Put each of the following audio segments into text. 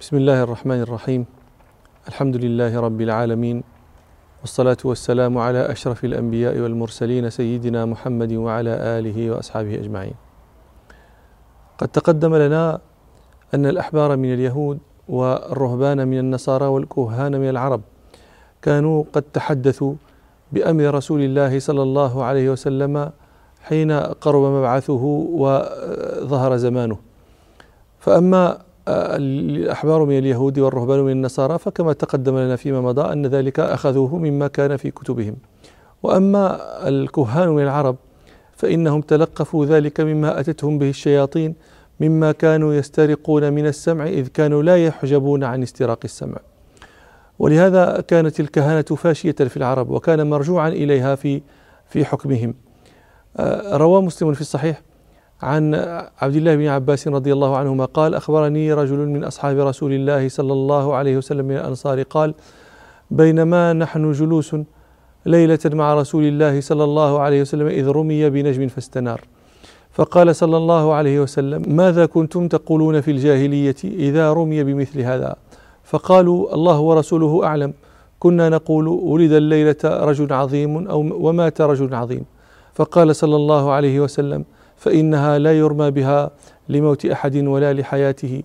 بسم الله الرحمن الرحيم الحمد لله رب العالمين والصلاة والسلام على أشرف الأنبياء والمرسلين سيدنا محمد وعلى آله وأصحابه أجمعين قد تقدم لنا أن الأحبار من اليهود والرهبان من النصارى والكهان من العرب كانوا قد تحدثوا بأمر رسول الله صلى الله عليه وسلم حين قرب مبعثه وظهر زمانه فأما الأحبار من اليهود والرهبان من النصارى فكما تقدم لنا فيما مضى أن ذلك أخذوه مما كان في كتبهم. وأما الكهان من العرب فإنهم تلقفوا ذلك مما أتتهم به الشياطين مما كانوا يسترقون من السمع إذ كانوا لا يحجبون عن استراق السمع. ولهذا كانت الكهنة فاشية في العرب وكان مرجوعا إليها في في حكمهم. روى مسلم في الصحيح عن عبد الله بن عباس رضي الله عنهما قال أخبرني رجل من أصحاب رسول الله صلى الله عليه وسلم من الأنصار قال بينما نحن جلوس ليلة مع رسول الله صلى الله عليه وسلم إذ رمي بنجم فاستنار. فقال صلى الله عليه وسلم ماذا كنتم تقولون في الجاهلية إذا رمي بمثل هذا؟ فقالوا الله ورسوله أعلم. كنا نقول ولد الليلة رجل عظيم أو ومات رجل عظيم. فقال صلى الله عليه وسلم فإنها لا يرمى بها لموت أحد ولا لحياته.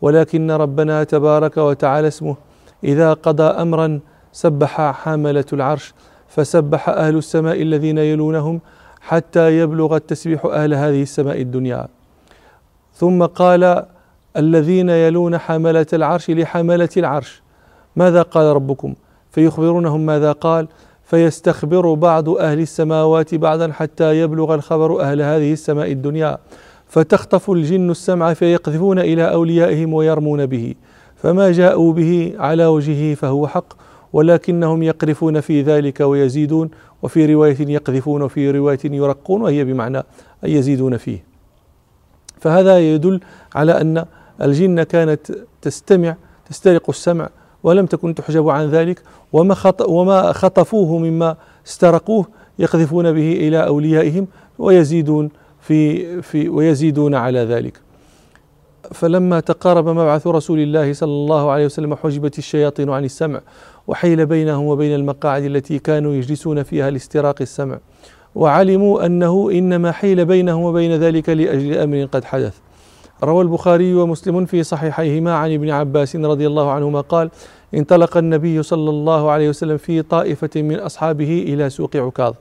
ولكن ربنا تبارك وتعالى اسمه إذا قضى أمرا سبح حاملة العرش فسبح أهل السماء الذين يلونهم حتى يبلغ التسبيح أهل هذه السماء الدنيا. ثم قال الذين يلون حملة العرش لحملة العرش ماذا قال ربكم؟ فيخبرونهم ماذا قال؟ فيستخبر بعض أهل السماوات بعضا حتى يبلغ الخبر أهل هذه السماء الدنيا. فتخطف الجن السمع فيقذفون إلى أوليائهم ويرمون به. فما جاءوا به على وجهه فهو حق ولكنهم يقرفون في ذلك ويزيدون وفي رواية يقذفون وفي رواية يرقون وهي بمعنى أن يزيدون فيه. فهذا يدل على أن الجن كانت تستمع تسترق السمع ولم تكن تحجب عن ذلك وما وما خطفوه مما استرقوه يقذفون به إلى أوليائهم ويزيدون في في ويزيدون على ذلك. فلما تقارب مبعث رسول الله صلى الله عليه وسلم حجبت الشياطين عن السمع وحيل بينهم وبين المقاعد التي كانوا يجلسون فيها لاستراق السمع وعلموا أنه إنما حيل بينهم وبين ذلك لأجل أمر قد حدث. روى البخاري ومسلم في صحيحيهما عن ابن عباس رضي الله عنهما قال انطلق النبي صلى الله عليه وسلم في طائفة من أصحابه إلى سوق عكاظ.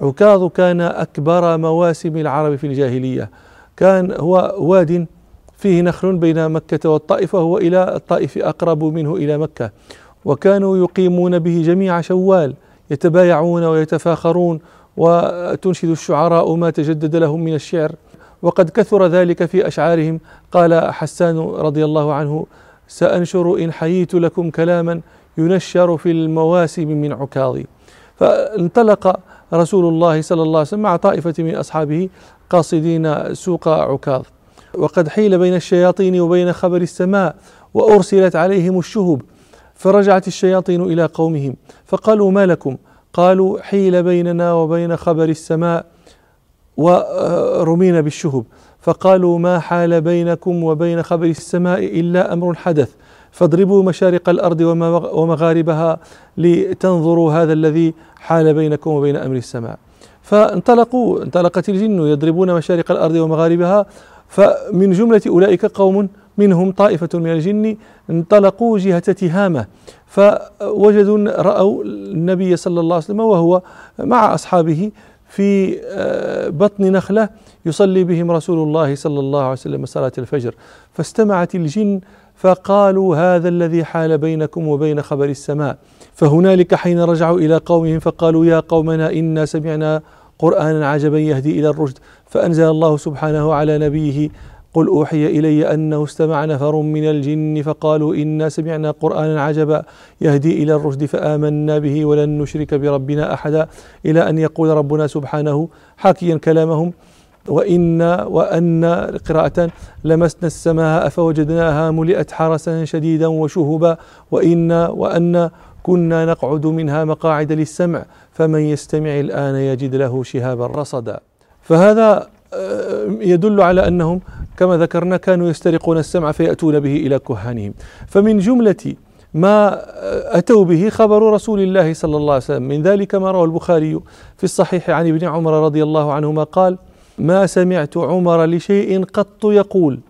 عكاظ كان أكبر مواسم العرب في الجاهلية. كان هو واد فيه نخل بين مكة والطائف وهو إلى الطائف أقرب منه إلى مكة. وكانوا يقيمون به جميع شوال يتبايعون ويتفاخرون وتنشد الشعراء ما تجدد لهم من الشعر. وقد كثر ذلك في أشعارهم. قال حسان رضي الله عنه سأنشر إن حييت لكم كلاما ينشر في المواسم من عكاظ فانطلق رسول الله صلى الله عليه وسلم مع طائفة من أصحابه قاصدين سوق عكاظ. وقد حيل بين الشياطين وبين خبر السماء وأرسلت عليهم الشهب فرجعت الشياطين إلى قومهم فقالوا ما لكم؟ قالوا حيل بيننا وبين خبر السماء ورمينا بالشهب. فقالوا ما حال بينكم وبين خبر السماء إلا أمر حدث فاضربوا مشارق الأرض ومغاربها لتنظروا هذا الذي حال بينكم وبين أمر السماء. فانطلقوا انطلقت الجن يضربون مشارق الأرض ومغاربها. فمن جملة أولئك قوم منهم طائفة من الجن انطلقوا جهة تهامة. فوجدوا رأوا النبي صلى الله عليه وسلم وهو مع أصحابه في آه، بطن نخلة يصلي بهم رسول الله صلى الله عليه وسلم صلاة الفجر. فاستمعت الجن فقالوا هذا الذي حال بينكم وبين خبر السماء. فهنالك حين رجعوا إلى قومهم فقالوا يا قومنا إنا سمعنا قرآنا عجبا يهدي إلى الرشد. فأنزل الله سبحانه على نبيه قل أوحي إلي أنه استمع نفر من الجن فقالوا إنا سمعنا قرآنا عجبا يهدي إلى الرشد فآمنا به ولن نشرك بربنا أحدا إلى أن يقول ربنا سبحانه حاكيا كلامهم وإنا وأن قراءة لمسنا السماء فوجدناها ملئت حرسا شديدا وشهبا وإنا وأن كنا نقعد منها مقاعد للسمع فمن يستمع الآن يجد له شهابا رصدا فهذا يدل على أنهم كما ذكرنا كانوا يسترقون السمع فيأتون به إلى كهانهم. فمن جملة ما أتوا به خبر رسول الله صلى الله عليه وسلم من ذلك ما روى البخاري في الصحيح عن ابن عمر رضي الله عنهما قال ما سمعت عمر لشيء قط يقول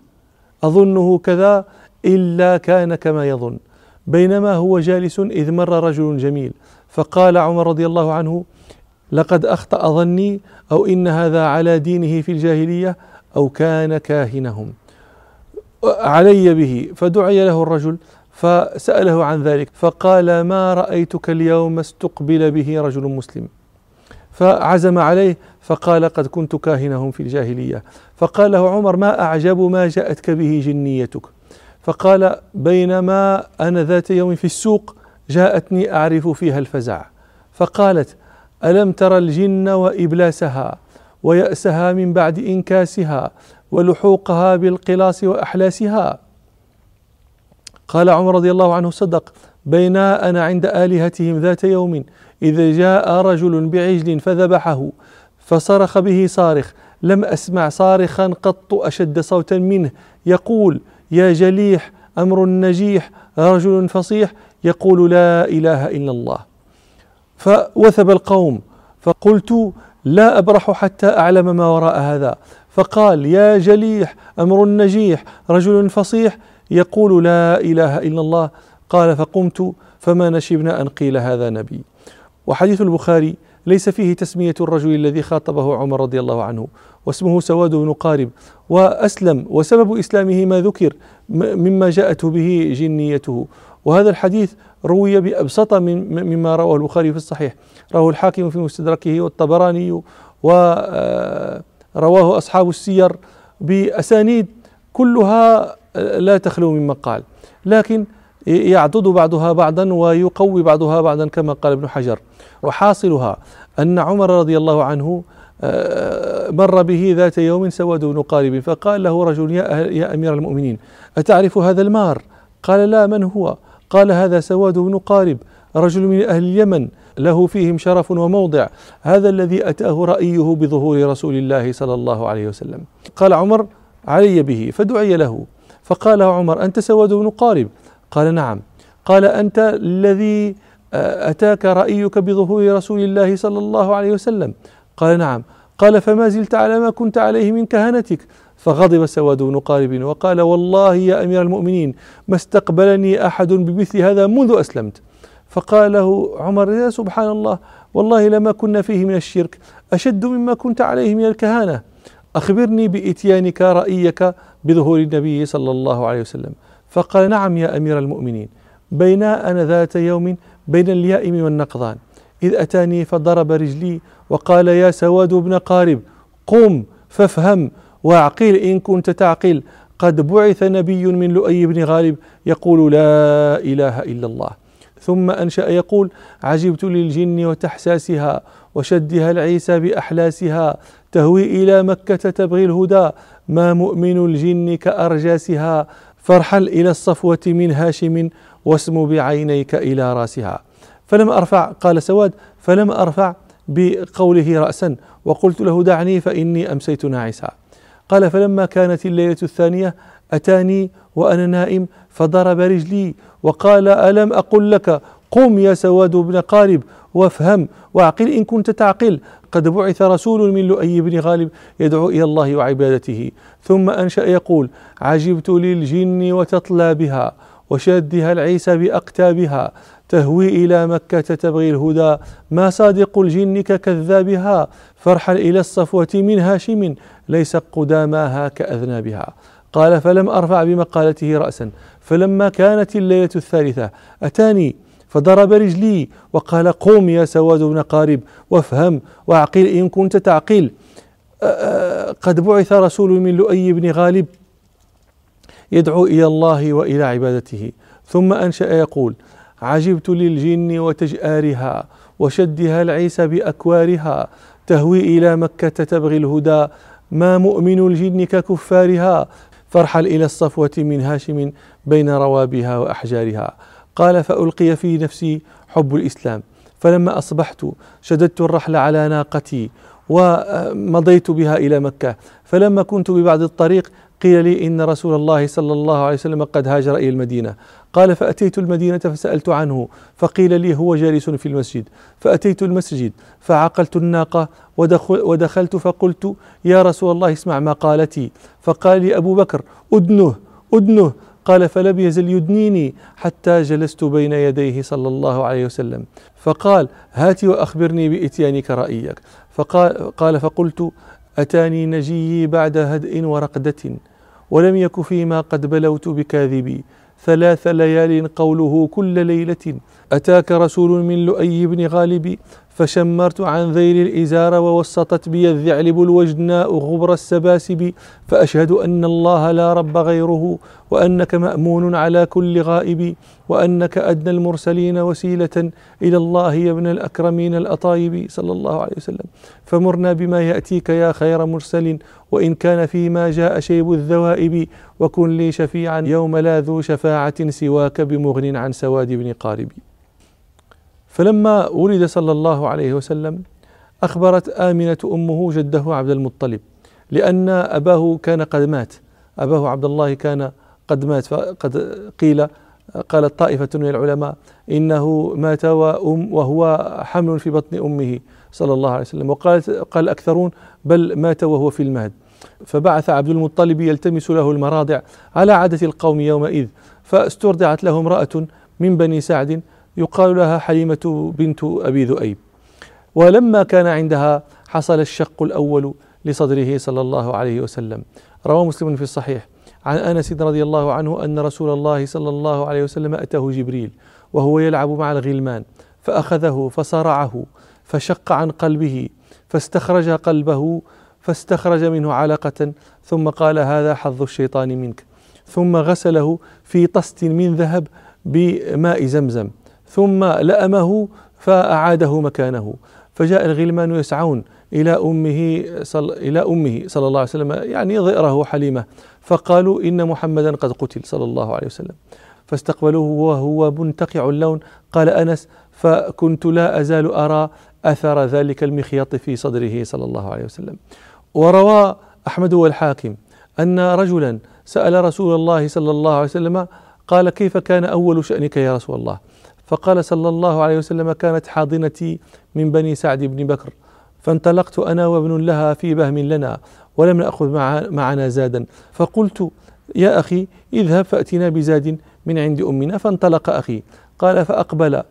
أظنه كذا إلا كان كما يظن. بينما هو جالس إذ مر رجل جميل فقال عمر رضي الله عنه لقد أخطأ ظني أو إن هذا على دينه في الجاهلية أو كان كاهنهم. علي به فدعي له الرجل فسأله عن ذلك فقال ما رأيتك اليوم استقبل به رجل مسلم. فعزم عليه فقال قد كنت كاهنهم في الجاهلية. فقال له عمر ما أعجب ما جاءتك به جنيتك. فقال بينما أنا ذات يوم في السوق جاءتني أعرف فيها الفزع. فقالت ألم ترى الجن وإبلاسها ويأسها من بعد إنكاسها ولحوقها بالقلاص وأحلاسها؟ قال عمر رضي الله عنه صدق بينا أنا عند آلهتهم ذات يوم إذا جاء رجل بعجل فذبحه فصرخ به صارخ لم أسمع صارخا قط أشد صوتا منه يقول يا جليح أمر نجيح رجل فصيح يقول لا إله إلا الله. فوثب القوم فقلت لا أبرح حتى أعلم ما وراء هذا. فقال يا جليح أمر نجيح رجل فصيح يقول لا إله إلا الله. قال فقمت فما نشبنا أن قيل هذا نبي. وحديث البخاري ليس فيه تسمية الرجل الذي خاطبه عمر رضي الله عنه واسمه سواد بن قارب. وأسلم وسبب إسلامه ما ذكر مما جاءت به جنيته. وهذا الحديث روي بأبسط من مما رواه البخاري في الصحيح. رواه الحاكم في مستدركه والطبراني ورواه آه، أصحاب السير بأسانيد كلها لا تخلو من مقال لكن يعضد بعضها بعضا ويقوي بعضها بعضا كما قال ابن حجر. وحاصلها أن عمر رضي الله عنه آه، مر به ذات يوم سود بن قارب فقال له رجل يا, يا أمير المؤمنين أتعرف هذا المار؟ قال لا من هو؟ قال هذا سواد بن قارب رجل من أهل اليمن له فيهم شرف وموضع. هذا الذي أتاه رأيه بظهور رسول الله صلى الله عليه وسلم. قال عمر علي به فدعي له. فقال عمر أنت سواد بن قارب؟ قال نعم. قال أنت الذي آه، أتاك رأيك بظهور رسول الله صلى الله عليه وسلم؟ قال نعم. قال فما زلت على ما كنت عليه من كهنتك. فغضب سواد بن قارب وقال والله يا أمير المؤمنين ما استقبلني أحد بمثل هذا منذ أسلمت. فقال له عمر يا سبحان الله والله لما كنا فيه من الشرك أشد مما كنت عليه من الكهانة. أخبرني بإتيانك رأيك بظهور النبي صلى الله عليه وسلم. فقال نعم يا أمير المؤمنين بين أنا ذات يوم بين اليائم والنقضان. إذ أتاني فضرب رجلي وقال يا سواد بن قارب قم فافهم واعقل إن كنت تعقل. قد بعث نبي من لؤي بن غالب يقول لا إله إلا الله. ثم أنشأ يقول عجبت للجن وتحساسها وشدها العيسى بأحلاسها. تهوي إلى مكة تبغي الهدى. ما مؤمن الجن كأرجاسها. فارحل إلى الصفوة من هاشم واسم بعينيك إلى راسها. فلم أرفع قال سواد فلم أرفع بقوله رأسا. وقلت له دعني فإني أمسيت ناعسا قال فلما كانت الليلة الثانية أتاني وأنا نائم فضرب رجلي وقال ألم أقل لك؟ قم يا سواد بن قارب وافهم واعقل إن كنت تعقل. قد بعث رسول من لؤي بن غالب يدعو إلى الله وعبادته. ثم أنشأ يقول عجبت للجن وتطلى بها وشدها العيسى بأقتابها. تهوي إلى مكة تبغي الهدى. ما صادق الجن ككذابها؟ فارحل إلى الصفوة من هاشم ليس قداماها كأذنابها. قال فلم أرفع بمقالته رأسا. فلما كانت الليلة الثالثة أتاني فضرب رجلي وقال قوم يا سواد بن قارب وافهم وأعقل إن كنت تعقل. قد بعث رسول من لؤي بن غالب يدعو إلى الله وإلى عبادته. ثم أنشأ يقول عجبت للجن وتجآرها وشدها العيسى بأكوارها. تهوي إلى مكة تبغي الهدى. ما مؤمن الجن ككفارها؟ فارحل إلى الصفوة من هاشم بين روابها وأحجارها. قال فألقي في نفسي حب الإسلام. فلما أصبحت شددت الرحل على ناقتي ومضيت بها إلى مكة. فلما كنت ببعض الطريق قيل لي إن رسول الله صلى الله عليه وسلم قد هاجر إلى المدينة. قال فأتيت المدينة فسألت عنه فقيل لي هو جالس في المسجد. فأتيت المسجد فعقلت الناقة ودخل ودخلت فقلت يا رسول الله اسمع ما قالتي فقال لي أبو بكر أدنه أدنه. قال فلم يزل يدنيني حتى جلست بين يديه صلى الله عليه وسلم. فقال هات وأخبرني بإتيانك رأيك. فقال قال فقلت أتاني نجيي بعد هدء ورقدة ولم يك فيما قد بلوت بكاذبي. ثلاث ليال قوله كل ليلة. أتاك رسول من لؤي بن غالب فشمرت عن ذيل الإزار ووسطت بي الذعلب الوجناء غبر السباسب فأشهد أن الله لا رب غيره وأنك مأمون على كل غائب وأنك أدنى المرسلين وسيلة إلى الله يا ابن الأكرمين الأطايب صلى الله عليه وسلم. فمرنا بما يأتيك يا خير مرسل وإن كان فيما جاء شيب الذوائب وكن لي شفيعا يوم لا ذو شفاعة سواك بمغن عن سواد بن قارب. فلما ولد صلى الله عليه وسلم أخبرت آمنة أمه جده عبد المطلب لأن أباه كان قد مات. أباه عبد الله كان قد مات فقد قيل قالت طائفة من العلماء إنه مات وأم وهو حمل في بطن أمه صلى الله عليه وسلم. وقالت قال الأكثرون بل مات وهو في المهد. فبعث عبد المطلب يلتمس له المراضع على عادة القوم يومئذ. فاسترضعت له امرأة من بني سعد يقال لها حليمة بنت أبي ذؤيب. ولما كان عندها حصل الشق الأول لصدره صلى الله عليه وسلم. روى مسلم في الصحيح عن أنس رضي الله عنه أن رسول الله صلى الله عليه وسلم أتاه جبريل وهو يلعب مع الغلمان فأخذه فصرعه فشق عن قلبه فاستخرج قلبه فاستخرج منه علقة ثم قال هذا حظ الشيطان منك. ثم غسله في طست من ذهب بماء زمزم. ثم لأمه فأعاده مكانه. فجاء الغلمان يسعون إلى أمه صل إلى أمه صلى الله عليه وسلم يعني ضئره حليمة فقالوا إن محمدا قد قتل صلى الله عليه وسلم. فاستقبلوه وهو منتقع اللون. قال أنس فكنت لا أزال أرى أثر ذلك المخيط في صدره صلى الله عليه وسلم. وروى أحمد والحاكم أن رجلا سأل رسول الله صلى الله عليه وسلم قال كيف كان أول شأنك يا رسول الله؟ فقال صلى الله عليه وسلم كانت حاضنتي من بني سعد بن بكر فانطلقت أنا وابن لها في بهم لنا ولم نأخذ مع معنا زادا. فقلت يا أخي اذهب فأتنا بزاد من عند أمنا. فانطلق أخي قال فأقبل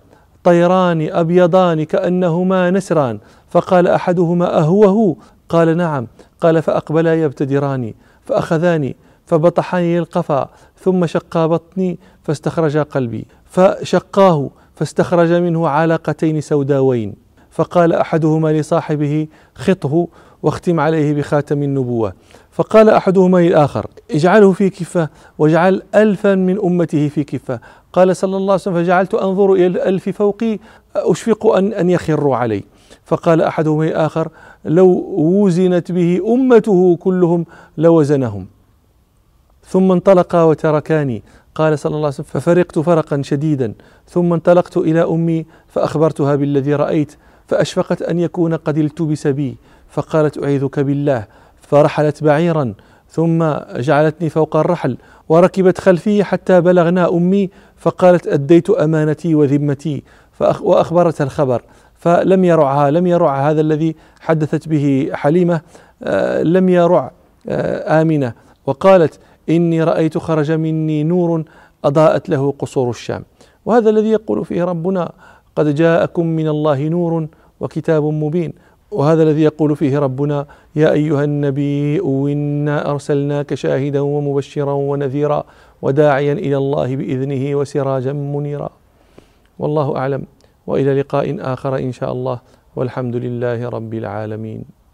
طيران أبيضان كأنهما نسران. فقال أحدهما أهوه؟ قال نعم. قال فأقبلا يبتدراني فأخذاني فبطحني القفا ثم شقا بطني فاستخرجا قلبي. فشقاه فاستخرج منه علقتين سوداوين. فقال أحدهما لصاحبه خطه واختم عليه بخاتم النبوة. فقال أحدهما للآخر اجعله في كفة واجعل الفا من أمته في كفة. قال صلى الله عليه وسلم فجعلت أنظر إلى الألف فوقي أشفق أن أن يخروا علي. فقال أحدهما للآخر لو وزنت به أمته كلهم لوزنهم. ثم انطلقا وتركاني. قال صلى الله عليه وسلم ففرقت فرقا شديدا ثم انطلقت إلى أمي فأخبرتها بالذي رأيت فأشفقت أن يكون قد التبس بي فقالت أعيذك بالله فرحلت بعيرا ثم جعلتني فوق الرحل وركبت خلفي حتى بلغنا أمي فقالت أديت أمانتي وذمتي واخبرتها الخبر فلم يرعها لم يرع هذا الذي حدثت به حليمة آه، لم يرع آه، آمنة وقالت إني رأيت خرج مني نور أضاءت له قصور الشام. وهذا الذي يقول فيه ربنا قد جاءكم من الله نور وكتاب مبين. وهذا الذي يقول فيه ربنا يا أيها النبي إنا أرسلناك شاهدا ومبشرا ونذيرا وداعيا إلى الله بإذنه وسراجا منيرا. والله أعلم. وإلى لقاء آخر إن شاء الله. والحمد لله رب العالمين.